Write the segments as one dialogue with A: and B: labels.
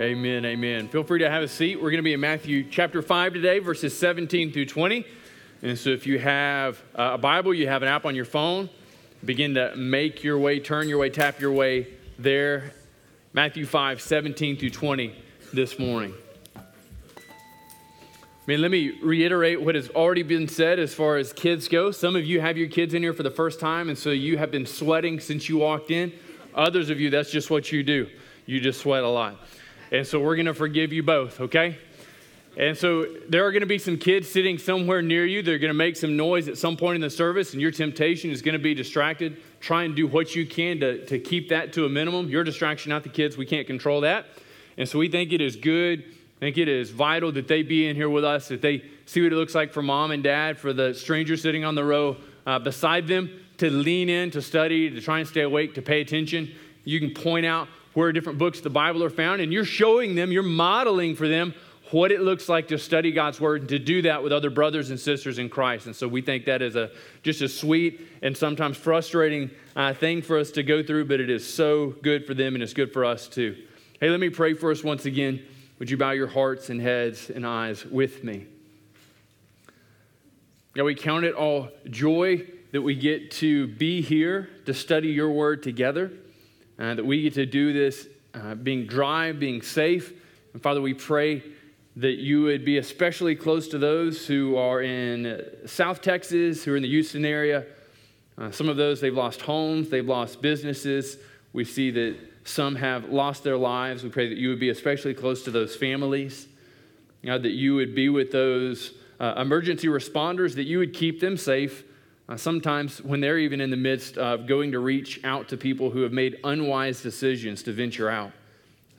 A: Amen, amen. Feel free to have a seat. We're going to be in Matthew chapter 5 today, verses 17 through 20. And so if you have uh, a Bible, you have an app on your phone, begin to make your way, turn your way, tap your way there. Matthew 5, 17 through 20 this morning. I mean, let me reiterate what has already been said as far as kids go. Some of you have your kids in here for the first time, and so you have been sweating since you walked in. Others of you, that's just what you do. You just sweat a lot. And so we're going to forgive you both, okay? And so there are going to be some kids sitting somewhere near you. They're going to make some noise at some point in the service, and your temptation is going to be distracted. Try and do what you can to, to keep that to a minimum. Your distraction, not the kids. We can't control that. And so we think it is good, think it is vital that they be in here with us, that they see what it looks like for mom and dad, for the stranger sitting on the row uh, beside them, to lean in, to study, to try and stay awake, to pay attention. You can point out where different books of the Bible are found, and you're showing them, you're modeling for them what it looks like to study God's word and to do that with other brothers and sisters in Christ. And so we think that is a just a sweet and sometimes frustrating uh, thing for us to go through, but it is so good for them and it's good for us too. Hey, let me pray for us once again. Would you bow your hearts and heads and eyes with me? God, we count it all joy that we get to be here to study your word together, uh, that we get to do this uh, being dry, being safe. And Father, we pray that you would be especially close to those who are in South Texas, who are in the Houston area. Uh, some of those, they've lost homes, they've lost businesses. We see that some have lost their lives. We pray that you would be especially close to those families. God, that you would be with those uh, emergency responders, that you would keep them safe. Uh, sometimes when they're even in the midst of going to reach out to people who have made unwise decisions to venture out.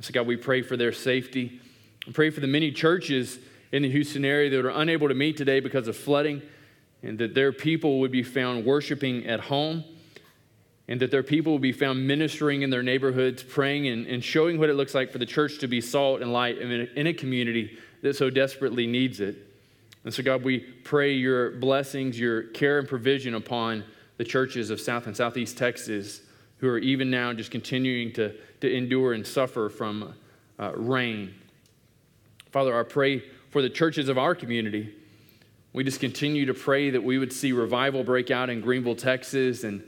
A: So, God, we pray for their safety. I pray for the many churches in the Houston area that are unable to meet today because of flooding, and that their people would be found worshiping at home, and that their people would be found ministering in their neighborhoods, praying and, and showing what it looks like for the church to be salt and light in a, in a community that so desperately needs it. And so, God, we pray your blessings, your care and provision upon the churches of South and Southeast Texas who are even now just continuing to, to endure and suffer from uh, rain Father, I pray for the churches of our community. We just continue to pray that we would see revival break out in Greenville, Texas, and,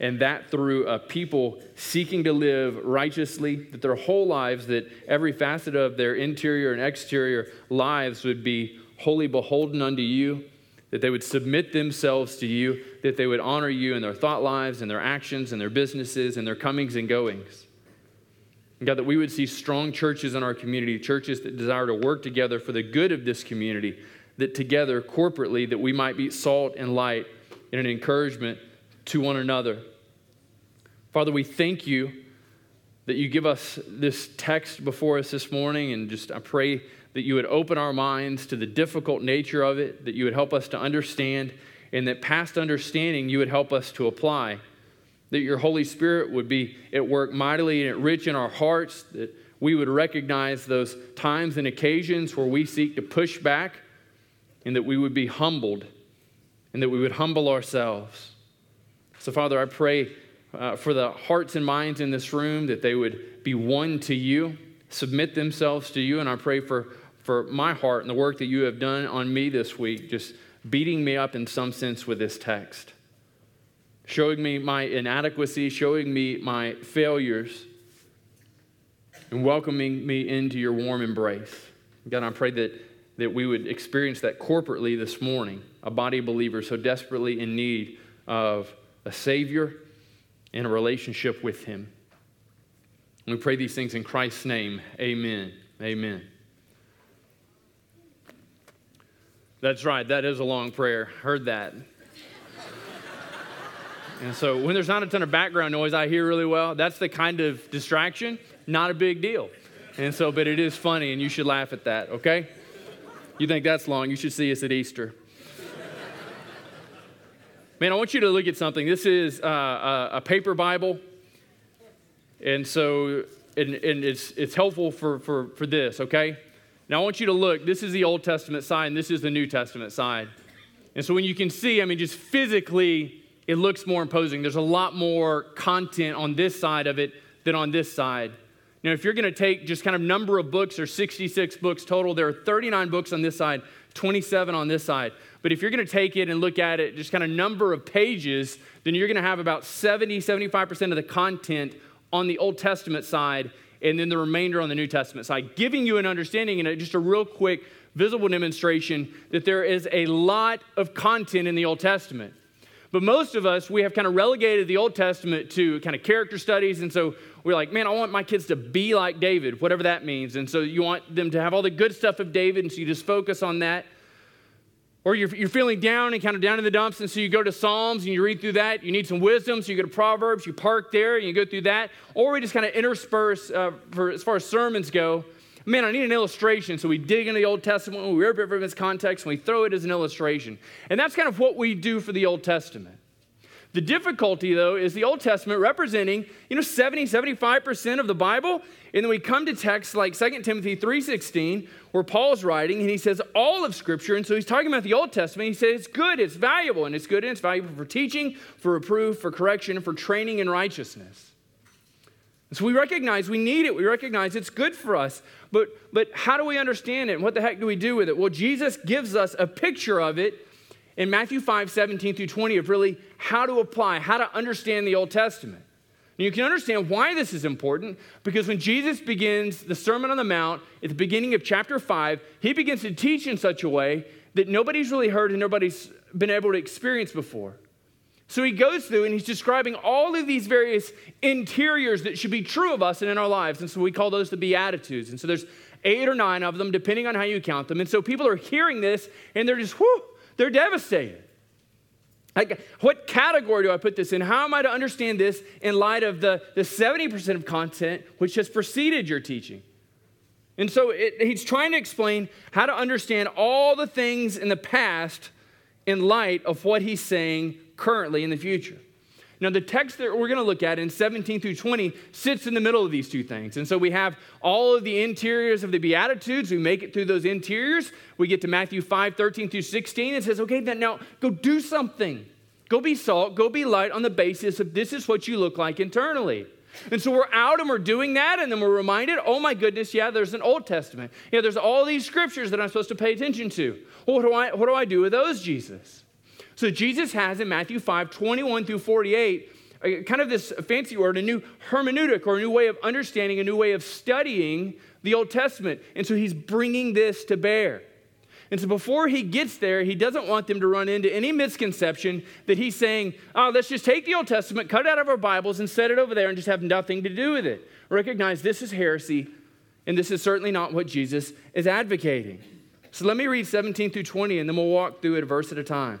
A: and that through a people seeking to live righteously, that their whole lives, that every facet of their interior and exterior lives would be wholly beholden unto you, that they would submit themselves to you, that they would honor you in their thought lives and their actions and their businesses and their comings and goings. And God, that we would see strong churches in our community, churches that desire to work together for the good of this community, that together, corporately, that we might be salt and light and an encouragement to one another. Father, we thank you that you give us this text before us this morning, and just I pray that you would open our minds to the difficult nature of it, that you would help us to understand, and that past understanding you would help us to apply that your Holy Spirit would be at work mightily and rich in our hearts, that we would recognize those times and occasions where we seek to push back, and that we would be humbled, and that we would humble ourselves. So, Father, I pray uh, for the hearts and minds in this room that they would be one to you, submit themselves to you, and I pray for, for my heart and the work that you have done on me this week, just beating me up in some sense with this text showing me my inadequacy, showing me my failures, and welcoming me into your warm embrace. God, I pray that, that we would experience that corporately this morning, a body of believers so desperately in need of a Savior and a relationship with Him. We pray these things in Christ's name. Amen. Amen. That's right. That is a long prayer. Heard that. And so when there's not a ton of background noise I hear really well, that's the kind of distraction, not a big deal. And so, but it is funny and you should laugh at that, okay? You think that's long, you should see us at Easter. Man, I want you to look at something. This is uh, a, paper Bible. And so, and, and it's, it's helpful for, for, for this, okay? Now I want you to look. This is the Old Testament side, and this is the New Testament side. And so when you can see, I mean, just physically, it looks more imposing. There's a lot more content on this side of it than on this side. Now, if you're going to take just kind of number of books, or 66 books total. There are 39 books on this side, 27 on this side. But if you're going to take it and look at it, just kind of number of pages, then you're going to have about 70, 75% of the content on the Old Testament side, and then the remainder on the New Testament side, giving you an understanding and just a real quick visible demonstration that there is a lot of content in the Old Testament. But most of us, we have kind of relegated the Old Testament to kind of character studies. And so we're like, man, I want my kids to be like David, whatever that means. And so you want them to have all the good stuff of David. And so you just focus on that. Or you're, you're feeling down and kind of down in the dumps. And so you go to Psalms and you read through that. You need some wisdom. So you go to Proverbs, you park there and you go through that. Or we just kind of intersperse, uh, for, as far as sermons go, man, I need an illustration. So we dig into the Old Testament, we rip it from its context, and we throw it as an illustration. And that's kind of what we do for the Old Testament. The difficulty, though, is the Old Testament representing, you know, 70, 75% of the Bible. And then we come to texts like 2 Timothy 3.16, where Paul's writing, and he says all of Scripture. And so he's talking about the Old Testament. He says it's good, it's valuable, and it's good, and it's valuable for teaching, for reproof, for correction, for training in righteousness. So we recognize we need it. We recognize it's good for us. But, but how do we understand it? And What the heck do we do with it? Well, Jesus gives us a picture of it in Matthew 5, 17 through 20 of really how to apply, how to understand the Old Testament. And you can understand why this is important because when Jesus begins the Sermon on the Mount at the beginning of chapter 5, he begins to teach in such a way that nobody's really heard and nobody's been able to experience before. So he goes through and he's describing all of these various interiors that should be true of us and in our lives. And so we call those the Beatitudes. And so there's eight or nine of them, depending on how you count them. And so people are hearing this and they're just, whoo, they're devastated. Like, what category do I put this in? How am I to understand this in light of the, the 70% of content which has preceded your teaching? And so it, he's trying to explain how to understand all the things in the past in light of what he's saying currently in the future. Now, the text that we're going to look at in 17 through 20 sits in the middle of these two things. And so we have all of the interiors of the Beatitudes. We make it through those interiors. We get to Matthew 5, 13 through 16. It says, okay, then now go do something. Go be salt, go be light on the basis of this is what you look like internally. And so we're out and we're doing that, and then we're reminded, oh my goodness, yeah, there's an Old Testament. Yeah, there's all these scriptures that I'm supposed to pay attention to. Well, what do I, what do, I do with those, Jesus? So Jesus has in Matthew 5, 21 through 48, uh, kind of this fancy word, a new hermeneutic or a new way of understanding, a new way of studying the Old Testament. And so he's bringing this to bear. And so before he gets there, he doesn't want them to run into any misconception that he's saying, oh, let's just take the Old Testament, cut it out of our Bibles, and set it over there and just have nothing to do with it. Recognize this is heresy, and this is certainly not what Jesus is advocating. So let me read 17 through 20, and then we'll walk through it a verse at a time.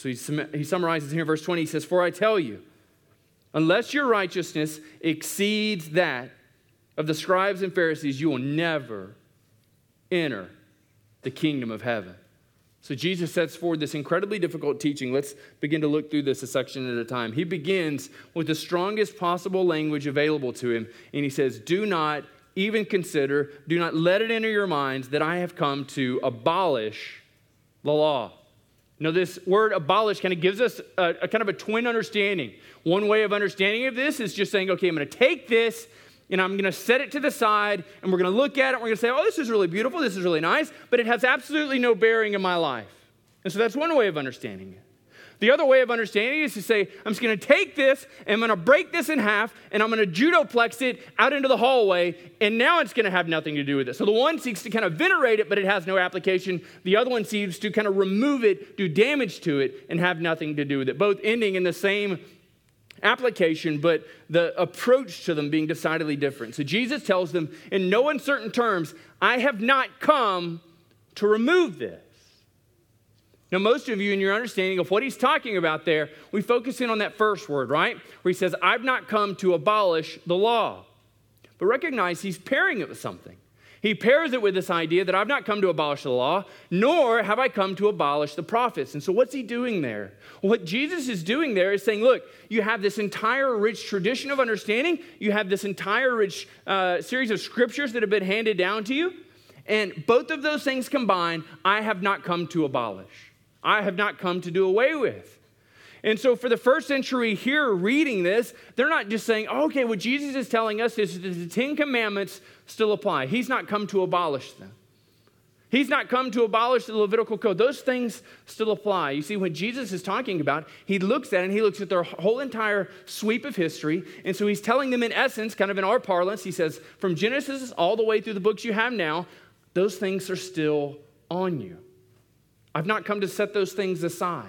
A: So he, he summarizes here in verse 20. He says, For I tell you, unless your righteousness exceeds that of the scribes and Pharisees, you will never enter the kingdom of heaven. So Jesus sets forward this incredibly difficult teaching. Let's begin to look through this a section at a time. He begins with the strongest possible language available to him, and he says, Do not even consider, do not let it enter your minds that I have come to abolish the law. You know, this word abolish kind of gives us a, a, kind of a twin understanding. One way of understanding of this is just saying, okay, I'm going to take this and I'm going to set it to the side and we're going to look at it. And we're going to say, oh, this is really beautiful. This is really nice, but it has absolutely no bearing in my life. And so that's one way of understanding it. The other way of understanding is to say, I'm just going to take this and I'm going to break this in half and I'm going to judoplex it out into the hallway, and now it's going to have nothing to do with it. So the one seeks to kind of venerate it, but it has no application. The other one seeks to kind of remove it, do damage to it, and have nothing to do with it. Both ending in the same application, but the approach to them being decidedly different. So Jesus tells them in no uncertain terms, I have not come to remove this. Now, most of you, in your understanding of what he's talking about there, we focus in on that first word, right? Where he says, I've not come to abolish the law. But recognize he's pairing it with something. He pairs it with this idea that I've not come to abolish the law, nor have I come to abolish the prophets. And so, what's he doing there? What Jesus is doing there is saying, look, you have this entire rich tradition of understanding, you have this entire rich uh, series of scriptures that have been handed down to you, and both of those things combined, I have not come to abolish. I have not come to do away with. And so, for the first century here reading this, they're not just saying, oh, okay, what Jesus is telling us is that the Ten Commandments still apply. He's not come to abolish them. He's not come to abolish the Levitical code. Those things still apply. You see, when Jesus is talking about, he looks at and he looks at their whole entire sweep of history. And so he's telling them, in essence, kind of in our parlance, he says, from Genesis all the way through the books you have now, those things are still on you. I've not come to set those things aside.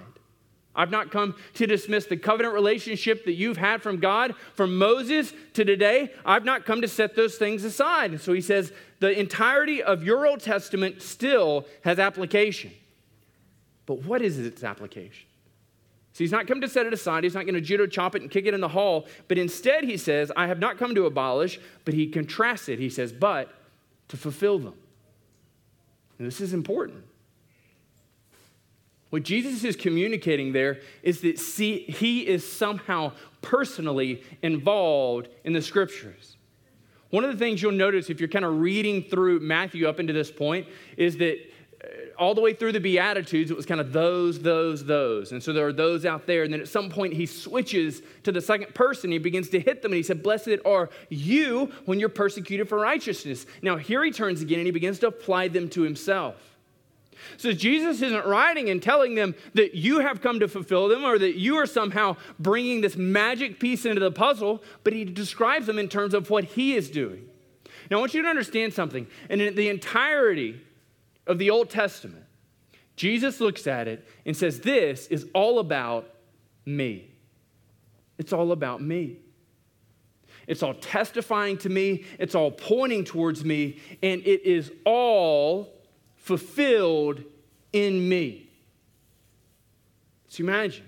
A: I've not come to dismiss the covenant relationship that you've had from God from Moses to today. I've not come to set those things aside. And so he says the entirety of your Old Testament still has application. But what is its application? So he's not come to set it aside. He's not going to judo chop it and kick it in the hall. But instead, he says, I have not come to abolish, but he contrasts it. He says, but to fulfill them. And this is important. What Jesus is communicating there is that see, he is somehow personally involved in the scriptures. One of the things you'll notice if you're kind of reading through Matthew up into this point is that uh, all the way through the Beatitudes, it was kind of those, those, those. And so there are those out there. And then at some point, he switches to the second person. He begins to hit them. And he said, Blessed are you when you're persecuted for righteousness. Now, here he turns again and he begins to apply them to himself. So Jesus isn't writing and telling them that you have come to fulfill them or that you are somehow bringing this magic piece into the puzzle, but he describes them in terms of what he is doing. Now, I want you to understand something. And in the entirety of the Old Testament, Jesus looks at it and says, This is all about me. It's all about me. It's all testifying to me. It's all pointing towards me. And it is all fulfilled in me. So imagine.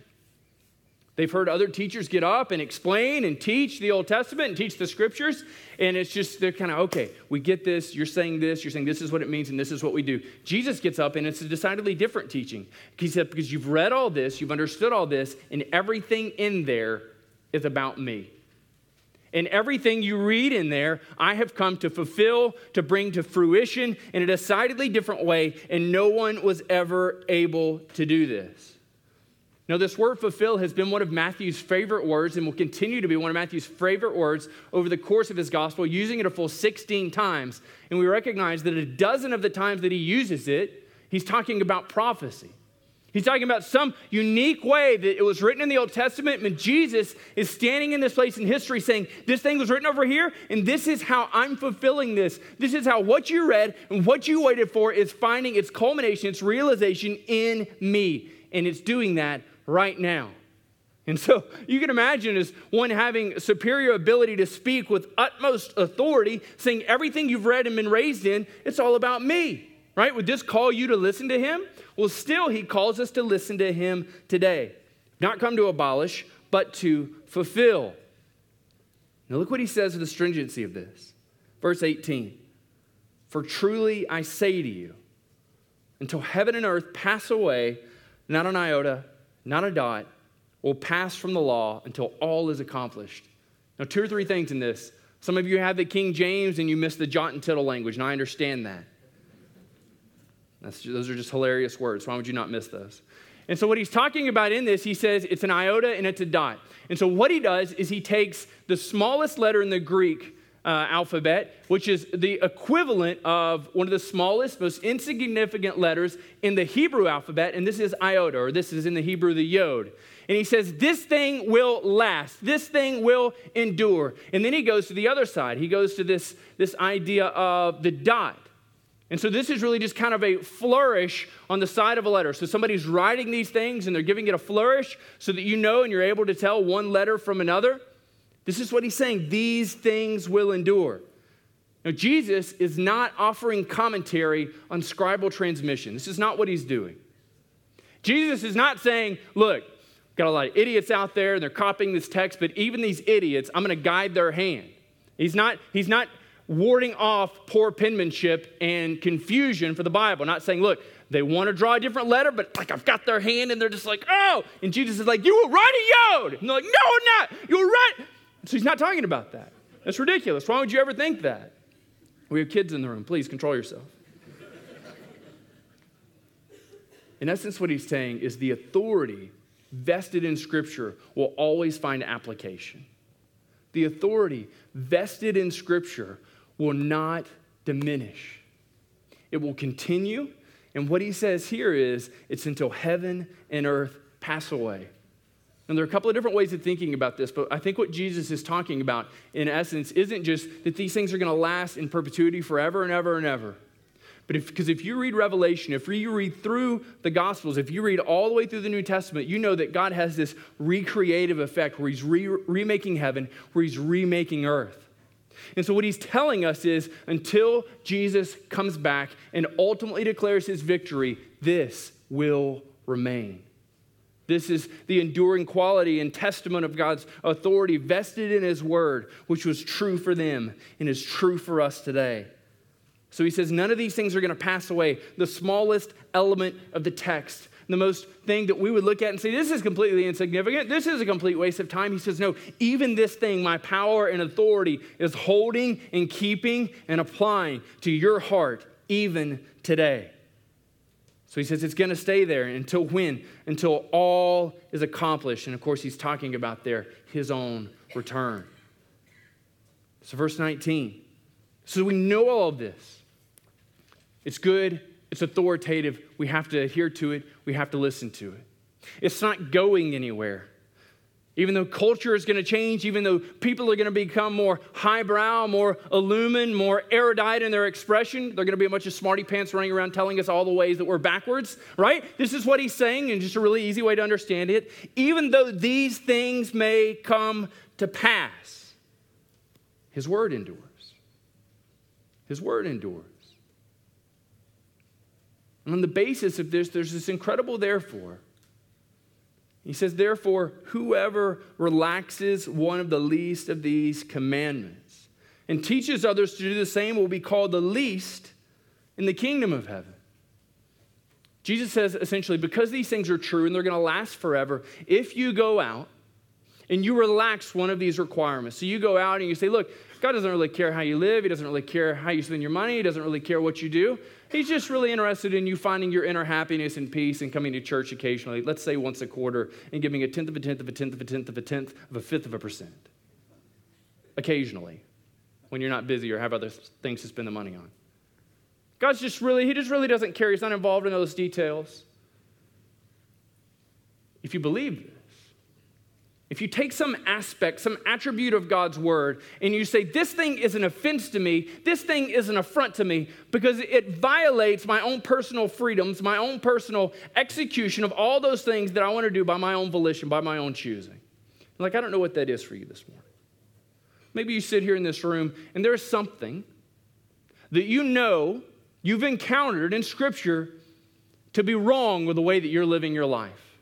A: They've heard other teachers get up and explain and teach the Old Testament and teach the scriptures, and it's just, they're kind of, okay, we get this, you're saying this, you're saying this is what it means, and this is what we do. Jesus gets up, and it's a decidedly different teaching. He said, because you've read all this, you've understood all this, and everything in there is about me. And everything you read in there, I have come to fulfill, to bring to fruition in a decidedly different way, and no one was ever able to do this. Now, this word fulfill has been one of Matthew's favorite words and will continue to be one of Matthew's favorite words over the course of his gospel, using it a full 16 times. And we recognize that a dozen of the times that he uses it, he's talking about prophecy. He's talking about some unique way that it was written in the Old Testament, and Jesus is standing in this place in history saying, This thing was written over here, and this is how I'm fulfilling this. This is how what you read and what you waited for is finding its culmination, its realization in me. And it's doing that right now. And so you can imagine as one having superior ability to speak with utmost authority, saying everything you've read and been raised in, it's all about me, right? Would this call you to listen to him? Well, still, he calls us to listen to him today. Not come to abolish, but to fulfill. Now, look what he says of the stringency of this. Verse 18 For truly I say to you, until heaven and earth pass away, not an iota, not a dot, will pass from the law until all is accomplished. Now, two or three things in this. Some of you have the King James and you miss the jot and tittle language, and I understand that. That's, those are just hilarious words. Why would you not miss those? And so, what he's talking about in this, he says it's an iota and it's a dot. And so, what he does is he takes the smallest letter in the Greek uh, alphabet, which is the equivalent of one of the smallest, most insignificant letters in the Hebrew alphabet, and this is iota, or this is in the Hebrew the yod. And he says, This thing will last. This thing will endure. And then he goes to the other side. He goes to this, this idea of the dot. And so this is really just kind of a flourish on the side of a letter. So somebody's writing these things and they're giving it a flourish so that you know and you're able to tell one letter from another. This is what he's saying these things will endure. Now, Jesus is not offering commentary on scribal transmission. This is not what he's doing. Jesus is not saying, look, got a lot of idiots out there and they're copying this text, but even these idiots, I'm going to guide their hand. He's not, he's not warding off poor penmanship and confusion for the Bible. Not saying, look, they want to draw a different letter, but like I've got their hand and they're just like, oh. And Jesus is like, you will write a yod. And they're like, no, I'm not. You'll write. So he's not talking about that. That's ridiculous. Why would you ever think that? We have kids in the room. Please control yourself. In essence, what he's saying is the authority vested in Scripture will always find application. The authority vested in Scripture will not diminish, it will continue. And what he says here is it's until heaven and earth pass away. And there are a couple of different ways of thinking about this, but I think what Jesus is talking about, in essence, isn't just that these things are going to last in perpetuity forever and ever and ever. But if, because if you read Revelation, if you read through the Gospels, if you read all the way through the New Testament, you know that God has this recreative effect where He's re- remaking heaven, where He's remaking earth. And so, what He's telling us is until Jesus comes back and ultimately declares His victory, this will remain. This is the enduring quality and testament of God's authority vested in His Word, which was true for them and is true for us today. So he says, none of these things are going to pass away. The smallest element of the text, the most thing that we would look at and say, this is completely insignificant. This is a complete waste of time. He says, no, even this thing, my power and authority, is holding and keeping and applying to your heart even today. So he says it's going to stay there until when? Until all is accomplished. And of course, he's talking about there his own return. So, verse 19. So we know all of this. It's good, it's authoritative. We have to adhere to it, we have to listen to it. It's not going anywhere. Even though culture is going to change, even though people are going to become more highbrow, more illumined, more erudite in their expression, they're going to be a bunch of smarty pants running around telling us all the ways that we're backwards, right? This is what he's saying, and just a really easy way to understand it. Even though these things may come to pass, his word endures. His word endures. And on the basis of this, there's this incredible therefore. He says, therefore, whoever relaxes one of the least of these commandments and teaches others to do the same will be called the least in the kingdom of heaven. Jesus says essentially, because these things are true and they're going to last forever, if you go out and you relax one of these requirements, so you go out and you say, look, God doesn't really care how you live. He doesn't really care how you spend your money. He doesn't really care what you do. He's just really interested in you finding your inner happiness and peace and coming to church occasionally, let's say once a quarter, and giving a tenth of a tenth of a tenth of a tenth of a tenth of a fifth of a percent. Occasionally, when you're not busy or have other things to spend the money on. God's just really, He just really doesn't care. He's not involved in those details. If you believe if you take some aspect, some attribute of God's word, and you say, This thing is an offense to me, this thing is an affront to me, because it violates my own personal freedoms, my own personal execution of all those things that I want to do by my own volition, by my own choosing. Like, I don't know what that is for you this morning. Maybe you sit here in this room and there's something that you know you've encountered in Scripture to be wrong with the way that you're living your life.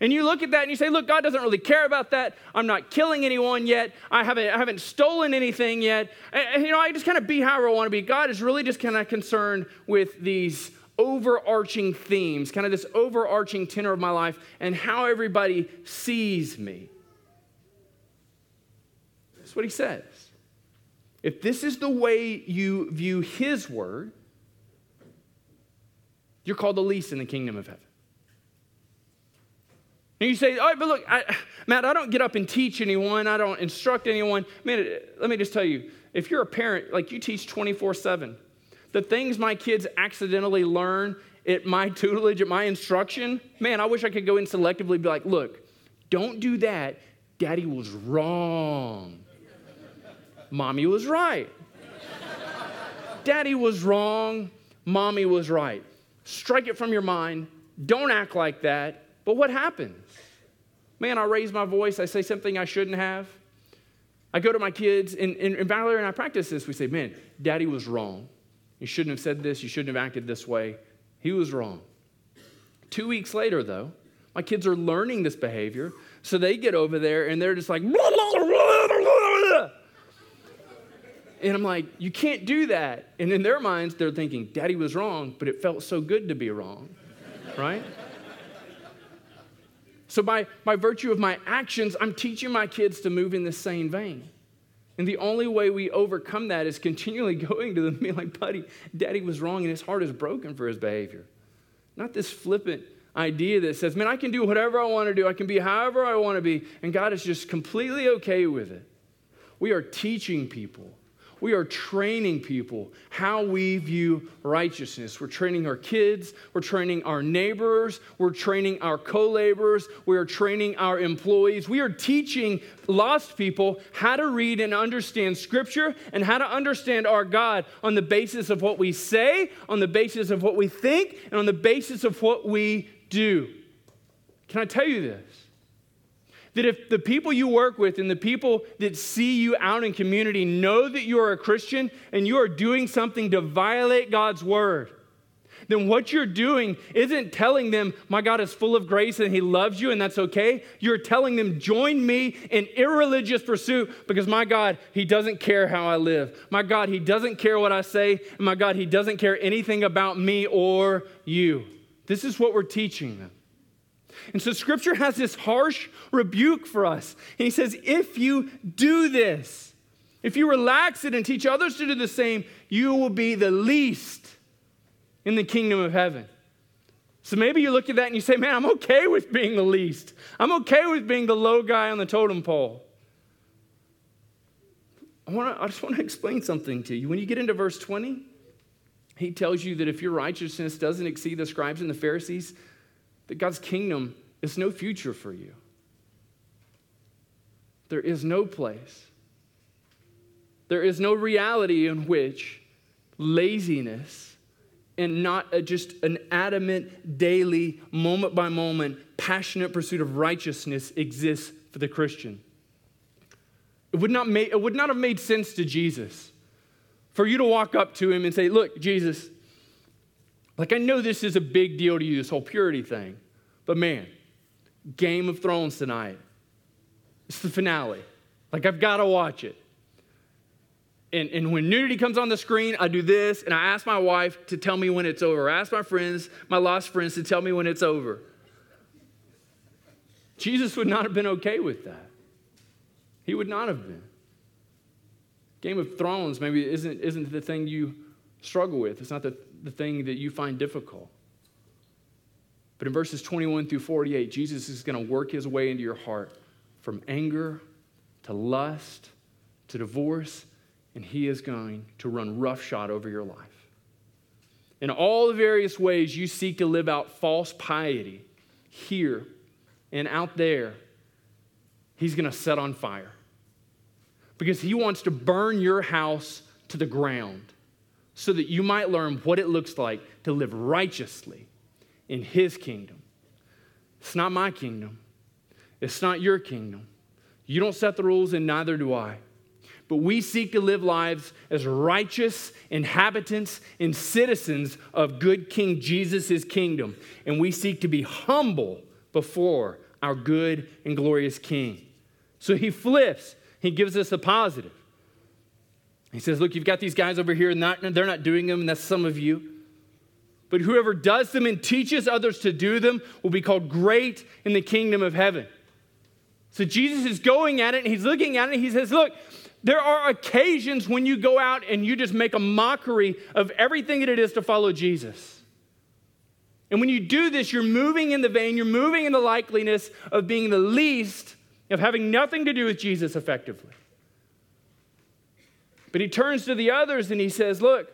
A: And you look at that and you say, look, God doesn't really care about that. I'm not killing anyone yet. I haven't, I haven't stolen anything yet. And, you know, I just kind of be however I want to be. God is really just kind of concerned with these overarching themes, kind of this overarching tenor of my life and how everybody sees me. That's what he says. If this is the way you view his word, you're called the least in the kingdom of heaven. And you say, oh, but look, I, Matt, I don't get up and teach anyone. I don't instruct anyone. Man, let me just tell you, if you're a parent, like you teach 24 7, the things my kids accidentally learn at my tutelage, at my instruction, man, I wish I could go in selectively be like, look, don't do that. Daddy was wrong. Mommy was right. Daddy was wrong. Mommy was right. Strike it from your mind. Don't act like that. But what happens? Man, I raise my voice, I say something I shouldn't have. I go to my kids, and, and, and Valerie and I practice this. We say, Man, daddy was wrong. You shouldn't have said this. You shouldn't have acted this way. He was wrong. Two weeks later, though, my kids are learning this behavior. So they get over there and they're just like, blah, blah, blah, And I'm like, you can't do that. And in their minds, they're thinking, Daddy was wrong, but it felt so good to be wrong, right? So, by, by virtue of my actions, I'm teaching my kids to move in the same vein. And the only way we overcome that is continually going to them being like, buddy, daddy was wrong and his heart is broken for his behavior. Not this flippant idea that says, man, I can do whatever I want to do, I can be however I want to be, and God is just completely okay with it. We are teaching people we are training people how we view righteousness. We're training our kids, we're training our neighbors, we're training our co laborers, we are training our employees. We are teaching lost people how to read and understand Scripture and how to understand our God on the basis of what we say, on the basis of what we think, and on the basis of what we do. Can I tell you this? That if the people you work with and the people that see you out in community know that you are a Christian and you are doing something to violate God's word, then what you're doing isn't telling them, my God is full of grace and he loves you and that's okay. You're telling them, join me in irreligious pursuit because my God, he doesn't care how I live. My God, he doesn't care what I say. And my God, he doesn't care anything about me or you. This is what we're teaching them. And so scripture has this harsh rebuke for us. And he says, if you do this, if you relax it and teach others to do the same, you will be the least in the kingdom of heaven. So maybe you look at that and you say, man, I'm okay with being the least. I'm okay with being the low guy on the totem pole. I, wanna, I just want to explain something to you. When you get into verse 20, he tells you that if your righteousness doesn't exceed the scribes and the Pharisees, that God's kingdom is no future for you. There is no place. There is no reality in which laziness and not a, just an adamant, daily, moment by moment, passionate pursuit of righteousness exists for the Christian. It would, not make, it would not have made sense to Jesus for you to walk up to him and say, Look, Jesus, like, I know this is a big deal to you, this whole purity thing, but man, Game of Thrones tonight. It's the finale. Like, I've got to watch it. And, and when nudity comes on the screen, I do this, and I ask my wife to tell me when it's over. I ask my friends, my lost friends, to tell me when it's over. Jesus would not have been okay with that. He would not have been. Game of Thrones maybe isn't, isn't the thing you struggle with, it's not the the thing that you find difficult. But in verses 21 through 48, Jesus is going to work his way into your heart from anger to lust to divorce, and he is going to run roughshod over your life. In all the various ways you seek to live out false piety, here and out there, he's going to set on fire. Because he wants to burn your house to the ground so that you might learn what it looks like to live righteously in His kingdom. It's not my kingdom, it's not your kingdom. You don't set the rules, and neither do I. But we seek to live lives as righteous inhabitants and citizens of good King Jesus' kingdom. And we seek to be humble before our good and glorious King. So he flips, he gives us a positive. He says, Look, you've got these guys over here, and not, they're not doing them, and that's some of you. But whoever does them and teaches others to do them will be called great in the kingdom of heaven. So Jesus is going at it, and he's looking at it, and he says, Look, there are occasions when you go out and you just make a mockery of everything that it is to follow Jesus. And when you do this, you're moving in the vein, you're moving in the likeliness of being the least, of having nothing to do with Jesus effectively. But he turns to the others and he says, Look,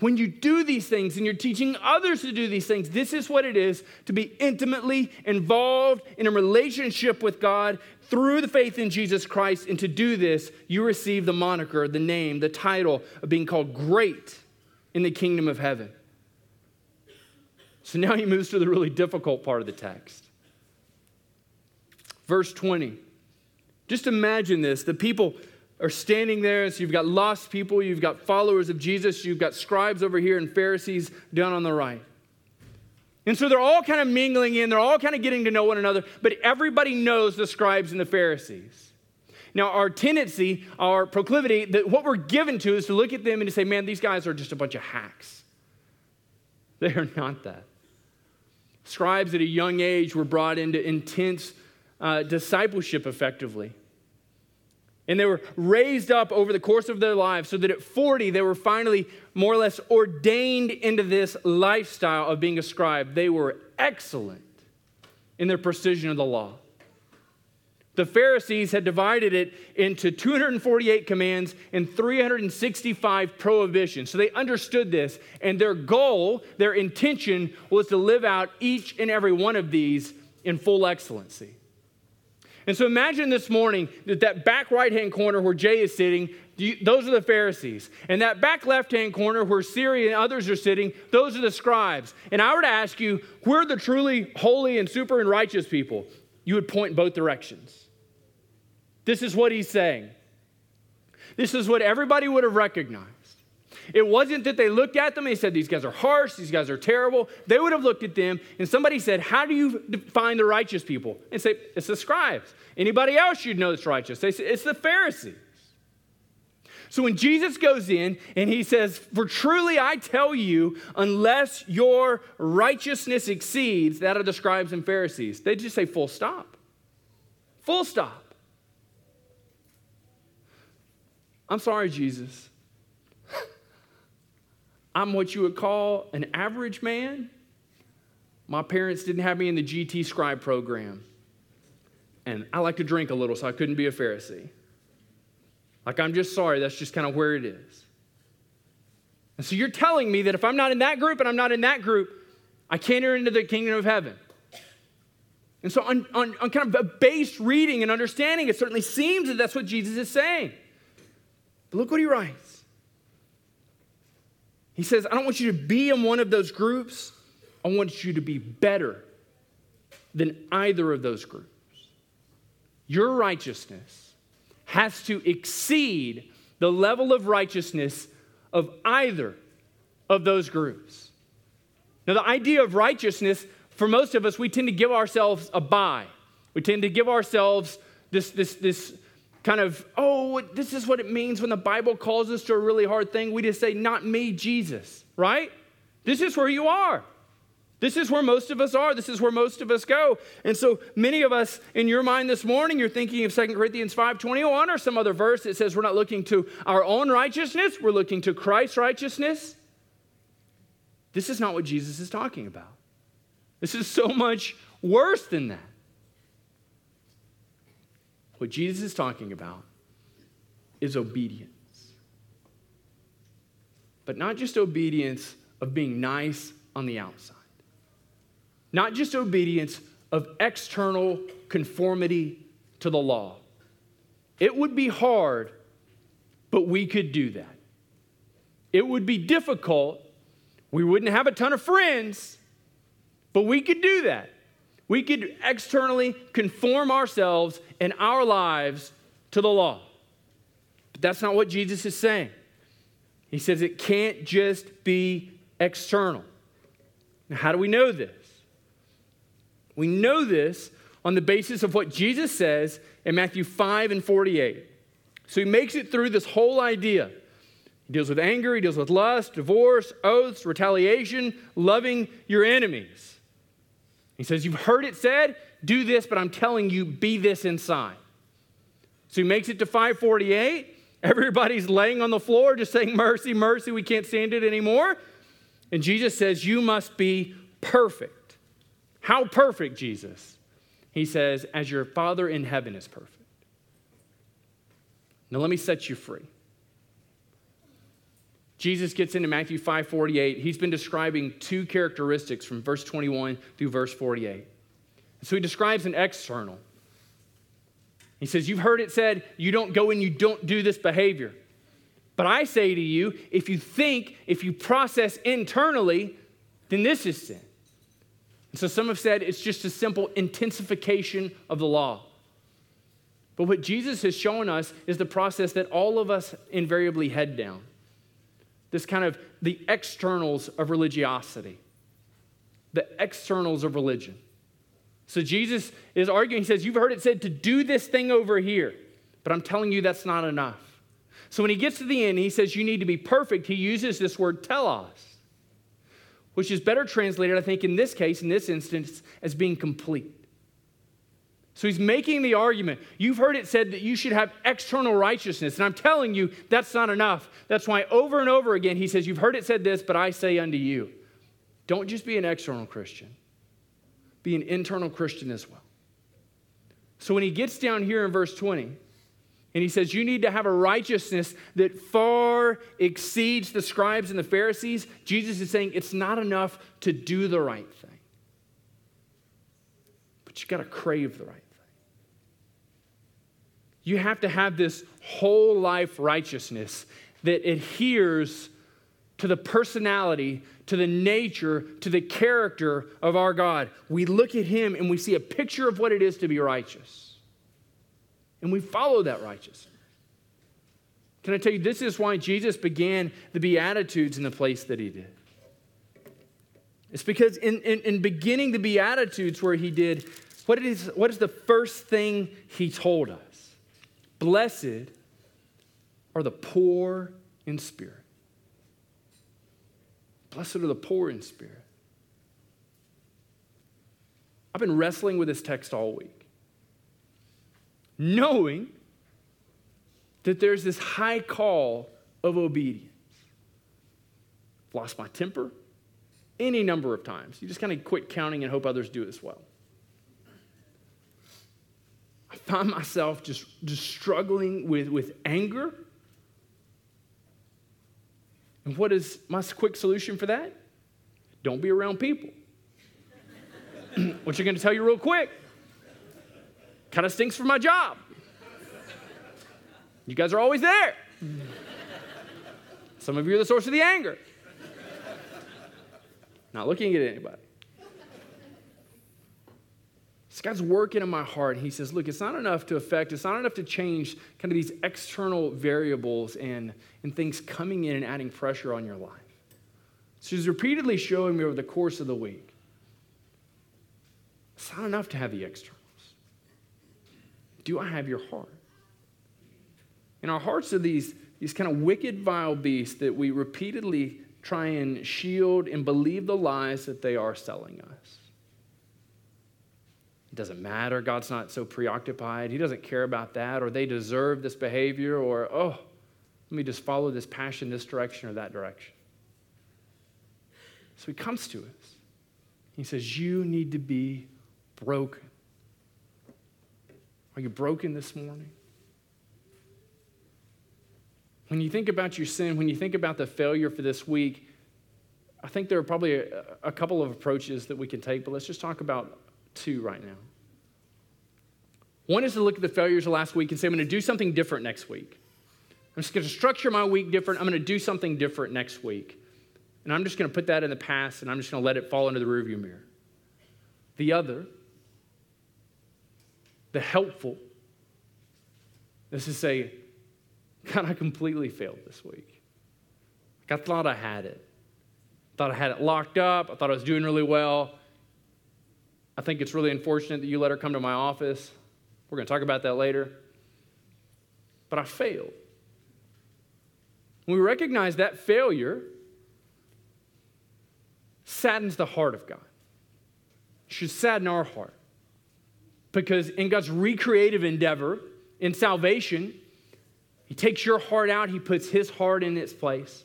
A: when you do these things and you're teaching others to do these things, this is what it is to be intimately involved in a relationship with God through the faith in Jesus Christ. And to do this, you receive the moniker, the name, the title of being called great in the kingdom of heaven. So now he moves to the really difficult part of the text. Verse 20. Just imagine this the people are standing there. So you've got lost people, you've got followers of Jesus, you've got scribes over here, and Pharisees down on the right. And so they're all kind of mingling in, they're all kind of getting to know one another, but everybody knows the scribes and the Pharisees. Now, our tendency, our proclivity, that what we're given to is to look at them and to say, man, these guys are just a bunch of hacks. They are not that. Scribes at a young age were brought into intense uh, discipleship effectively. And they were raised up over the course of their lives so that at 40, they were finally more or less ordained into this lifestyle of being a scribe. They were excellent in their precision of the law. The Pharisees had divided it into 248 commands and 365 prohibitions. So they understood this, and their goal, their intention, was to live out each and every one of these in full excellency. And so imagine this morning that that back right hand corner where Jay is sitting, those are the Pharisees. And that back left hand corner where Siri and others are sitting, those are the scribes. And I were to ask you, where are the truly holy and super and righteous people? You would point both directions. This is what he's saying. This is what everybody would have recognized. It wasn't that they looked at them and said, These guys are harsh, these guys are terrible. They would have looked at them and somebody said, How do you define the righteous people? And say, It's the scribes. Anybody else you'd know that's righteous? They say, It's the Pharisees. So when Jesus goes in and he says, For truly I tell you, unless your righteousness exceeds that of the scribes and Pharisees, they just say, Full stop. Full stop. I'm sorry, Jesus. I'm what you would call an average man. My parents didn't have me in the GT scribe program. And I like to drink a little, so I couldn't be a Pharisee. Like, I'm just sorry, that's just kind of where it is. And so you're telling me that if I'm not in that group and I'm not in that group, I can't enter into the kingdom of heaven. And so, on, on, on kind of a base reading and understanding, it certainly seems that that's what Jesus is saying. But look what he writes. He says, I don't want you to be in one of those groups. I want you to be better than either of those groups. Your righteousness has to exceed the level of righteousness of either of those groups. Now, the idea of righteousness, for most of us, we tend to give ourselves a buy. We tend to give ourselves this, this, this kind of, oh, this is what it means when the Bible calls us to a really hard thing. We just say, not me, Jesus, right? This is where you are. This is where most of us are. This is where most of us go. And so many of us in your mind this morning, you're thinking of 2 Corinthians 5:21 or some other verse that says we're not looking to our own righteousness, we're looking to Christ's righteousness. This is not what Jesus is talking about. This is so much worse than that. What Jesus is talking about is obedience. But not just obedience of being nice on the outside, not just obedience of external conformity to the law. It would be hard, but we could do that. It would be difficult. We wouldn't have a ton of friends, but we could do that. We could externally conform ourselves and our lives to the law. But that's not what Jesus is saying. He says it can't just be external. Now, how do we know this? We know this on the basis of what Jesus says in Matthew 5 and 48. So he makes it through this whole idea. He deals with anger, he deals with lust, divorce, oaths, retaliation, loving your enemies. He says, You've heard it said, do this, but I'm telling you, be this inside. So he makes it to 548. Everybody's laying on the floor just saying, Mercy, mercy, we can't stand it anymore. And Jesus says, You must be perfect. How perfect, Jesus? He says, As your Father in heaven is perfect. Now let me set you free. Jesus gets into Matthew 5:48. He's been describing two characteristics from verse 21 through verse 48. So he describes an external. He says, You've heard it said, you don't go and you don't do this behavior. But I say to you, if you think, if you process internally, then this is sin. So some have said it's just a simple intensification of the law. But what Jesus has shown us is the process that all of us invariably head down this kind of the externals of religiosity, the externals of religion. So Jesus is arguing, he says, You've heard it said to do this thing over here. But I'm telling you, that's not enough. So when he gets to the end, he says, You need to be perfect. He uses this word telos, which is better translated, I think, in this case, in this instance, as being complete. So he's making the argument. You've heard it said that you should have external righteousness. And I'm telling you, that's not enough. That's why over and over again he says, You've heard it said this, but I say unto you. Don't just be an external Christian, be an internal Christian as well. So when he gets down here in verse 20, and he says, You need to have a righteousness that far exceeds the scribes and the Pharisees. Jesus is saying it's not enough to do the right thing, but you got to crave the right thing. You have to have this whole life righteousness that adheres to the personality, to the nature, to the character of our God. We look at him and we see a picture of what it is to be righteous. And we follow that righteousness. Can I tell you, this is why Jesus began the Beatitudes in the place that he did. It's because in, in, in beginning the Beatitudes where he did, what is, what is the first thing he told us? Blessed are the poor in spirit. Blessed are the poor in spirit. I've been wrestling with this text all week, knowing that there's this high call of obedience. Lost my temper any number of times. You just kind of quit counting and hope others do as well. I find myself just, just struggling with, with anger and what is my quick solution for that? Don't be around people. what you're going to tell you real quick kind of stinks for my job. You guys are always there. Some of you are the source of the anger. Not looking at anybody. This God's working in my heart. He says, Look, it's not enough to affect, it's not enough to change kind of these external variables and, and things coming in and adding pressure on your life. So he's repeatedly showing me over the course of the week. It's not enough to have the externals. Do I have your heart? And our hearts are these, these kind of wicked, vile beasts that we repeatedly try and shield and believe the lies that they are selling us. It doesn't matter. God's not so preoccupied. He doesn't care about that, or they deserve this behavior, or, oh, let me just follow this passion this direction or that direction. So he comes to us. He says, You need to be broken. Are you broken this morning? When you think about your sin, when you think about the failure for this week, I think there are probably a, a couple of approaches that we can take, but let's just talk about two right now. One is to look at the failures of last week and say, I'm going to do something different next week. I'm just going to structure my week different. I'm going to do something different next week. And I'm just going to put that in the past and I'm just going to let it fall into the rearview mirror. The other, the helpful, This is say, God, I completely failed this week. I thought I had it. I thought I had it locked up. I thought I was doing really well. I think it's really unfortunate that you let her come to my office. We're going to talk about that later. But I failed. When we recognize that failure saddens the heart of God. It should sadden our heart. Because in God's recreative endeavor, in salvation, He takes your heart out, He puts His heart in its place.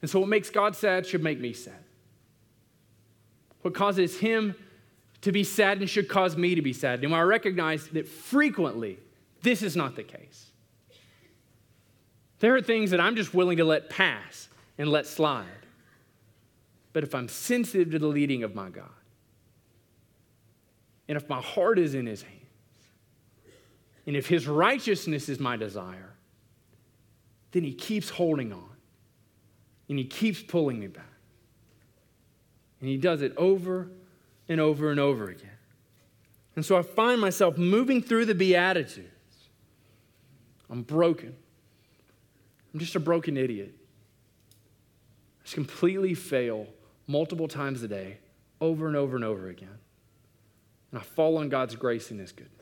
A: And so, what makes God sad should make me sad. What causes Him to be saddened should cause me to be sad. And I recognize that frequently this is not the case. There are things that I'm just willing to let pass and let slide. But if I'm sensitive to the leading of my God, and if my heart is in His hands, and if His righteousness is my desire, then He keeps holding on and He keeps pulling me back. And He does it over and over and over again. And so I find myself moving through the Beatitudes. I'm broken. I'm just a broken idiot. I just completely fail multiple times a day, over and over and over again. And I fall on God's grace and His goodness.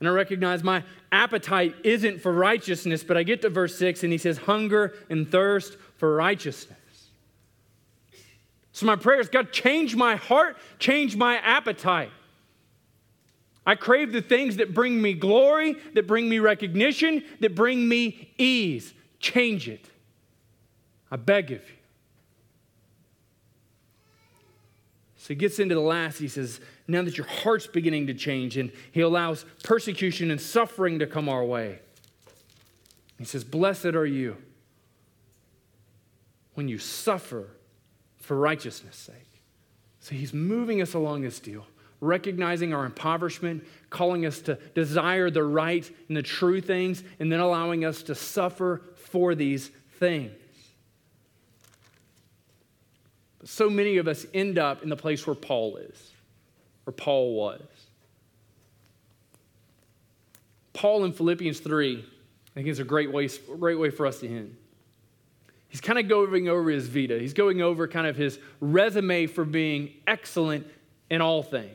A: And I recognize my appetite isn't for righteousness, but I get to verse 6 and he says, hunger and thirst for righteousness. So my prayer is God, change my heart, change my appetite. I crave the things that bring me glory, that bring me recognition, that bring me ease. Change it. I beg of you. He gets into the last, he says, now that your heart's beginning to change, and he allows persecution and suffering to come our way. He says, Blessed are you when you suffer for righteousness' sake. So he's moving us along this deal, recognizing our impoverishment, calling us to desire the right and the true things, and then allowing us to suffer for these things. But so many of us end up in the place where Paul is, or Paul was. Paul in Philippians 3, I think is a great way, great way for us to end. He's kind of going over his vita. He's going over kind of his resume for being excellent in all things.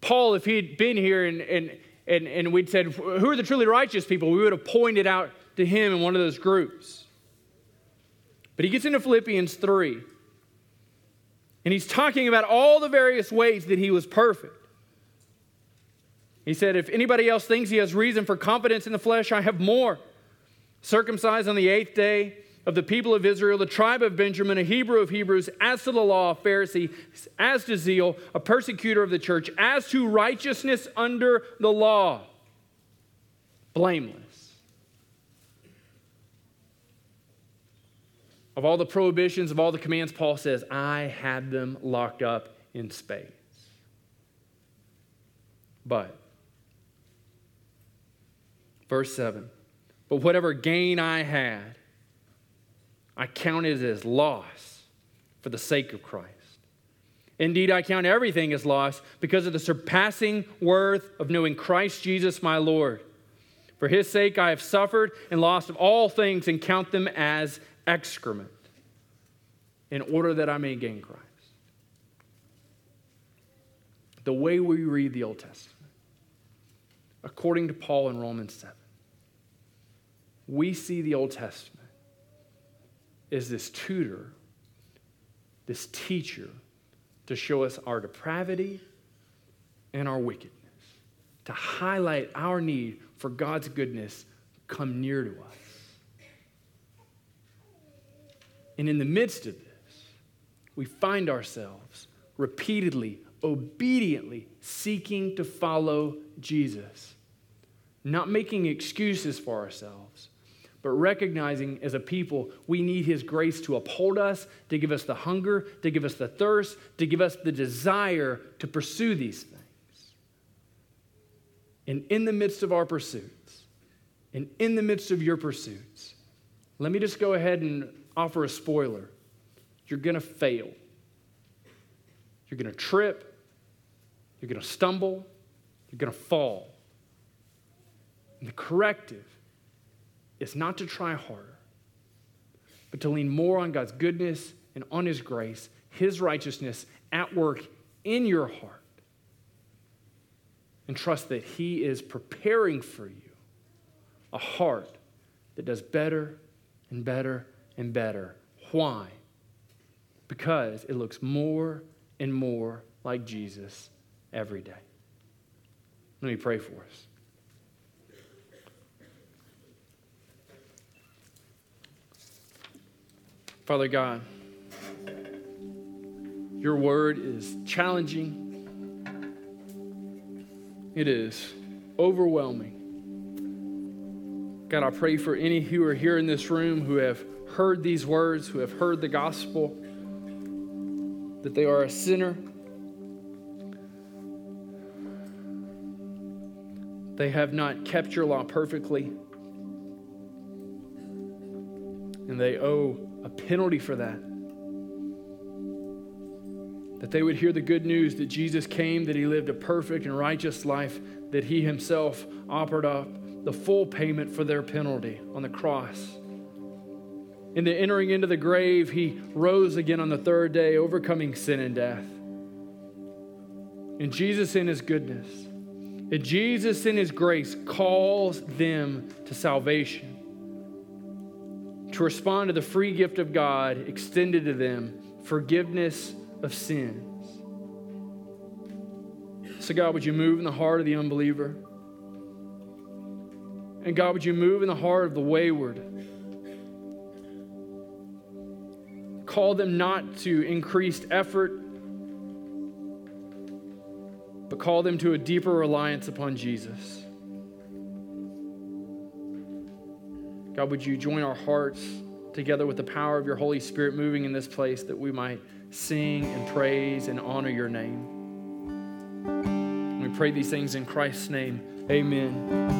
A: Paul, if he'd been here and, and, and, and we'd said, Who are the truly righteous people? we would have pointed out to him in one of those groups. But he gets into Philippians 3, and he's talking about all the various ways that he was perfect. He said, If anybody else thinks he has reason for confidence in the flesh, I have more. Circumcised on the eighth day of the people of Israel, the tribe of Benjamin, a Hebrew of Hebrews, as to the law, a Pharisee, as to zeal, a persecutor of the church, as to righteousness under the law, blameless. Of all the prohibitions, of all the commands, Paul says, I had them locked up in space. But, verse 7 But whatever gain I had, I counted as loss for the sake of Christ. Indeed, I count everything as loss because of the surpassing worth of knowing Christ Jesus my Lord. For his sake I have suffered and lost of all things and count them as excrement in order that I may gain Christ. The way we read the Old Testament, according to Paul in Romans 7, we see the Old Testament as this tutor, this teacher to show us our depravity and our wickedness, to highlight our need for God's goodness come near to us. And in the midst of this, we find ourselves repeatedly, obediently seeking to follow Jesus, not making excuses for ourselves, but recognizing as a people we need His grace to uphold us, to give us the hunger, to give us the thirst, to give us the desire to pursue these things. And in the midst of our pursuits, and in the midst of your pursuits, let me just go ahead and offer a spoiler. You're going to fail. You're going to trip. You're going to stumble. You're going to fall. And the corrective is not to try harder, but to lean more on God's goodness and on His grace, His righteousness at work in your heart. And trust that He is preparing for you a heart that does better and better and better. Why? Because it looks more and more like Jesus every day. Let me pray for us. Father God, your word is challenging. It is overwhelming. God, I pray for any who are here in this room who have heard these words, who have heard the gospel, that they are a sinner. They have not kept your law perfectly. And they owe a penalty for that. That they would hear the good news that Jesus came, that he lived a perfect and righteous life, that he himself offered up the full payment for their penalty on the cross. In the entering into the grave, he rose again on the third day, overcoming sin and death. And Jesus, in his goodness, and Jesus, in his grace, calls them to salvation, to respond to the free gift of God extended to them forgiveness of sins. So, God, would you move in the heart of the unbeliever? And God, would you move in the heart of the wayward? Call them not to increased effort, but call them to a deeper reliance upon Jesus. God, would you join our hearts together with the power of your Holy Spirit moving in this place that we might sing and praise and honor your name? We pray these things in Christ's name. Amen.